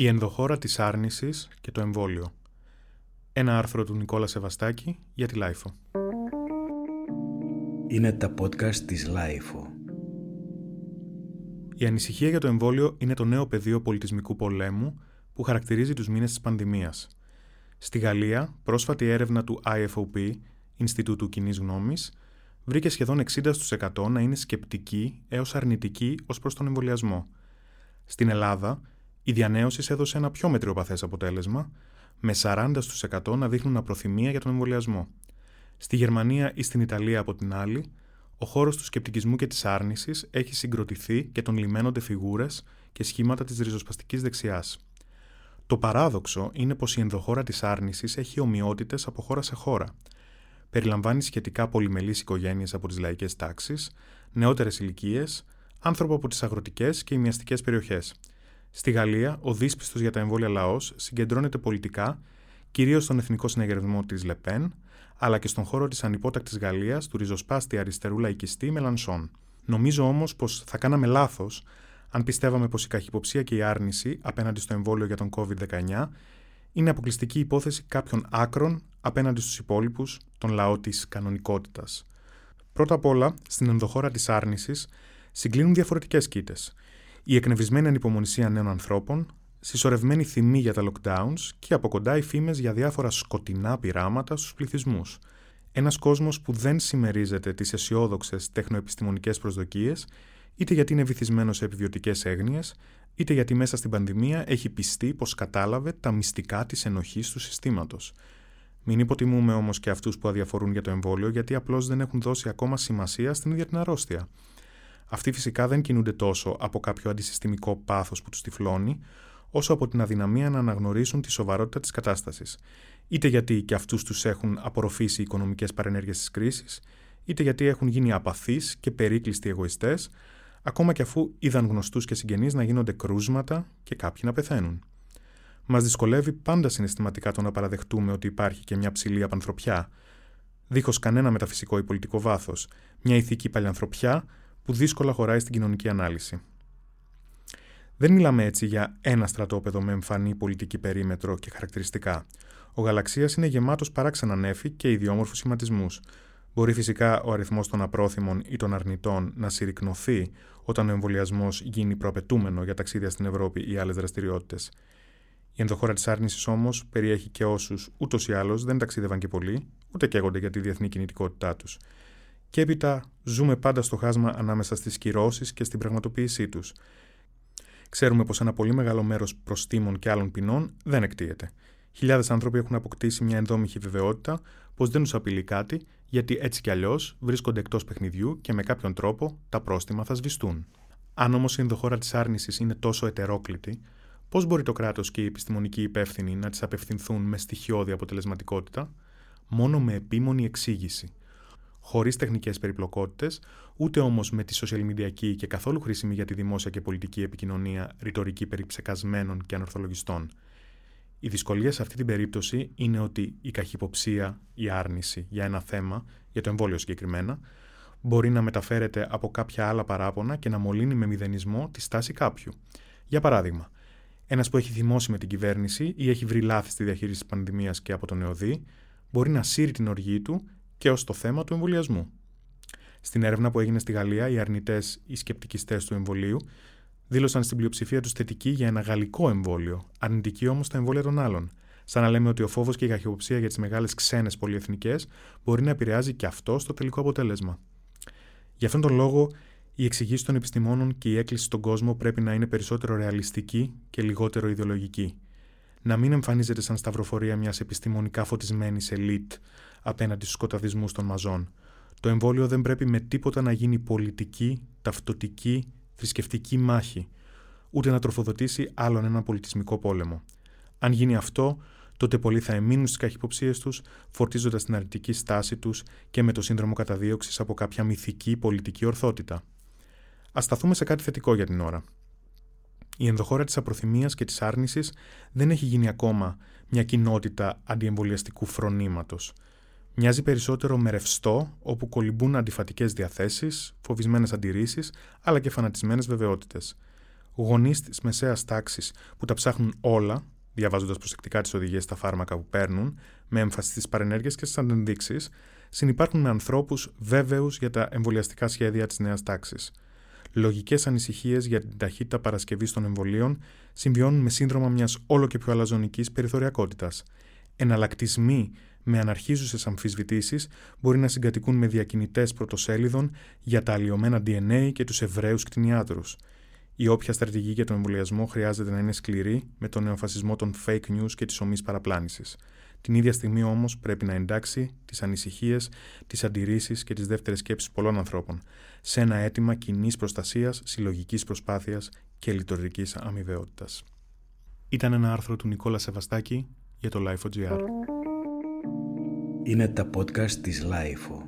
Η ενδοχώρα της άρνησης και το εμβόλιο. Ένα άρθρο του Νικόλα Σεβαστάκη για τη LiFO. Είναι τα podcast της LiFO. Η ανησυχία για το εμβόλιο είναι το νέο πεδίο πολιτισμικού πολέμου που χαρακτηρίζει τους μήνες της πανδημίας. Στη Γαλλία, πρόσφατη έρευνα του IFOP, Ινστιτούτου Κοινής Γνώμης, βρήκε σχεδόν 60% να είναι σκεπτικοί έως αρνητικοί ως προς τον εμβολιασμό. Στην Ελλάδα, η διανέωσης έδωσε ένα πιο μετριοπαθές αποτέλεσμα, με 40% να δείχνουν απροθυμία για τον εμβολιασμό. Στη Γερμανία ή στην Ιταλία, από την άλλη, ο χώρος του σκεπτικισμού και της άρνησης έχει συγκροτηθεί και τον λιμένονται φιγούρες και σχήματα της ριζοσπαστικής δεξιάς. Το παράδοξο είναι πως η ενδοχώρα της άρνησης έχει ομοιότητες από χώρα σε χώρα. Περιλαμβάνει σχετικά πολυμελείς οικογένειες από τις λαϊκές τάξεις, νεότερες ηλικίες, άνθρωποι από τις αγροτικές και ημιαστικέ περιοχές. Στη Γαλλία, ο δύσπιστος για τα εμβόλια λαός συγκεντρώνεται πολιτικά κυρίως στον εθνικό συνεγερμό της Λεπέν, αλλά και στον χώρο της ανυπότακτης Γαλλίας του ριζοσπάστη αριστερού λαϊκιστή Μελανσόν. Νομίζω όμως πως θα κάναμε λάθος αν πιστεύαμε πως η καχυποψία και η άρνηση απέναντι στο εμβόλιο για τον COVID-19 είναι αποκλειστική υπόθεση κάποιων άκρων απέναντι στους υπόλοιπους, τον λαό της κανονικότητας. Πρώτα απ' όλα, στην ενδοχώρα της άρνησης συγκλίνουν διαφορετικές κοίτες η εκνευρισμένη ανυπομονησία νέων ανθρώπων, συσσωρευμένη θυμή για τα lockdowns και από κοντά οι φήμες για διάφορα σκοτεινά πειράματα στους πληθυσμούς. Ένας κόσμος που δεν συμμερίζεται τις αισιόδοξες τεχνοεπιστημονικές προσδοκίες, είτε γιατί είναι βυθισμένο σε επιβιωτικές έγνοιες, είτε γιατί μέσα στην πανδημία έχει πιστεί πως κατάλαβε τα μυστικά της ενοχής του συστήματος. Μην υποτιμούμε όμως και αυτούς που αδιαφορούν για το εμβόλιο, γιατί απλώς δεν έχουν δώσει ακόμα σημασία στην ίδια την αρρώστια. Αυτοί φυσικά δεν κινούνται τόσο από κάποιο αντισυστημικό πάθος που τους τυφλώνει, όσο από την αδυναμία να αναγνωρίσουν τη σοβαρότητα της κατάστασης. Είτε γιατί και αυτούς τους έχουν απορροφήσει οι οικονομικές παρενέργειες της κρίσης, είτε γιατί έχουν γίνει απαθείς και περίκλειστοι εγωιστές, ακόμα και αφού είδαν γνωστούς και συγγενείς να γίνονται κρούσματα και κάποιοι να πεθαίνουν. Μας δυσκολεύει πάντα συναισθηματικά το να παραδεχτούμε ότι υπάρχει και μια ψηλή απανθρωπιά, δίχως κανένα μεταφυσικό ή πολιτικό βάθος, μια ηθική παλιανθρωπιά που δύσκολα χωράει στην κοινωνική ανάλυση. Δεν μιλάμε έτσι για ένα στρατόπεδο με εμφανή πολιτική περίμετρο και χαρακτηριστικά. Ο γαλαξίας είναι γεμάτος παράξενα νέφη και ιδιόμορφους σχηματισμούς. Μπορεί φυσικά ο αριθμός των απρόθυμων ή των αρνητών να συρρυκνωθεί όταν ο εμβολιασμός γίνει προαπαιτούμενο για ταξίδια στην Ευρώπη ή άλλες δραστηριότητες. Η ενδοχώρα της άρνησης όμως περιέχει και όσους ούτως ή άλλως δεν ταξίδευαν και πολύ, ούτε καίγονται για τη διεθνή κινητικότητά τους και έπειτα ζούμε πάντα στο χάσμα ανάμεσα στις κυρώσεις και στην πραγματοποίησή τους. Ξέρουμε πως ένα πολύ μεγάλο μέρος προστήμων και άλλων ποινών δεν εκτίεται. Χιλιάδες άνθρωποι έχουν αποκτήσει μια ενδόμηχη βεβαιότητα πως δεν τους απειλεί κάτι, γιατί έτσι κι αλλιώς βρίσκονται εκτός παιχνιδιού και με κάποιον τρόπο τα πρόστιμα θα σβηστούν. Αν όμως η ενδοχώρα της άρνησης είναι τόσο ετερόκλητη, πώς μπορεί το κράτος και οι επιστημονικοί υπεύθυνοι να της απευθυνθούν με στοιχειώδη αποτελεσματικότητα, μόνο με επίμονη εξήγηση χωρίς τεχνικές περιπλοκότητες, ούτε όμως με τη social media και καθόλου χρήσιμη για τη δημόσια και πολιτική επικοινωνία ρητορική περί ψεκασμένων και ανορθολογιστών. Η δυσκολία σε αυτή την περίπτωση είναι ότι η καχυποψία, η άρνηση για ένα θέμα, για το εμβόλιο συγκεκριμένα, μπορεί να μεταφέρεται από κάποια άλλα παράπονα και να μολύνει με μηδενισμό τη στάση κάποιου. Για παράδειγμα, ένας που έχει θυμώσει με την κυβέρνηση ή έχει βρει λάθη στη διαχείριση της πανδημίας και από τον ΕΟΔΗ, μπορεί να σύρει την οργή του και ως το θέμα του εμβολιασμού. Στην έρευνα που έγινε στη Γαλλία, οι αρνητές ή σκεπτικιστές του εμβολίου δήλωσαν στην πλειοψηφία τους θετική για ένα γαλλικό εμβόλιο, αρνητική όμως στα εμβόλια των άλλων. Σαν να λέμε ότι ο φόβος και η καχυποψία για τις μεγάλες ξένες πολυεθνικές μπορεί να επηρεάζει και αυτό στο τελικό αποτέλεσμα. Γι' αυτόν τον λόγο, η εξηγήση των επιστημόνων και η έκκληση στον κόσμο πρέπει να είναι περισσότερο ρεαλιστική και λιγότερο ιδεολογική. Να μην εμφανίζεται σαν σταυροφορία μιας επιστημονικά φωτισμένης ελίτ απέναντι στους σκοταδισμούς των μαζών. Το εμβόλιο δεν πρέπει με τίποτα να γίνει πολιτική, ταυτοτική, θρησκευτική μάχη, ούτε να τροφοδοτήσει άλλον ένα πολιτισμικό πόλεμο. Αν γίνει αυτό, τότε πολλοί θα εμείνουν στις καχυποψίες τους, φορτίζοντας την αρνητική στάση τους και με το σύνδρομο καταδίωξης από κάποια μυθική πολιτική ορθότητα. Α σταθούμε σε κάτι θετικό για την ώρα. Η ενδοχώρα της απροθυμίας και της άρνησης δεν έχει γίνει ακόμα μια κοινότητα αντιεμβολιαστικού φρονήματος. Μοιάζει περισσότερο με ρευστό, όπου κολυμπούν αντιφατικές διαθέσεις, φοβισμένες αντιρρήσεις, αλλά και φανατισμένες βεβαιότητες. γονείς της μεσαίας τάξης που τα ψάχνουν όλα, διαβάζοντας προσεκτικά τις οδηγίες στα φάρμακα που παίρνουν, με έμφαση στις παρενέργειες και στις αντενδείξει, συνυπάρχουν με ανθρώπους βέβαιους για τα εμβολιαστικά σχέδια της νέας τάξης. Λογικές ανησυχίες για την ταχύτητα παρασκευής των εμβολίων συμβιώνουν με σύνδρομα μιας όλο και πιο αλαζονικής περιθωριακότητας. Εναλλακτισμοί με αναρχίζουσες αμφισβητήσεις μπορεί να συγκατοικούν με διακινητές πρωτοσέλιδων για τα αλλοιωμένα DNA και τους Εβραίους κτηνιάτρους. Η όποια στρατηγική για τον εμβολιασμό χρειάζεται να είναι σκληρή με τον νεοφασισμό των fake news και της ομής παραπλάνησης. Την ίδια στιγμή όμως πρέπει να εντάξει τις ανησυχίες, τις αντιρρήσεις και τις δεύτερες σκέψεις πολλών ανθρώπων σε ένα αίτημα κοινής προστασίας, συλλογικής προσπάθειας και λειτουργικής αμοιβαιότητας. Ήταν ένα άρθρο του Νικόλα Σεβαστάκη για το Life.gr. Είναι τα podcast της Life.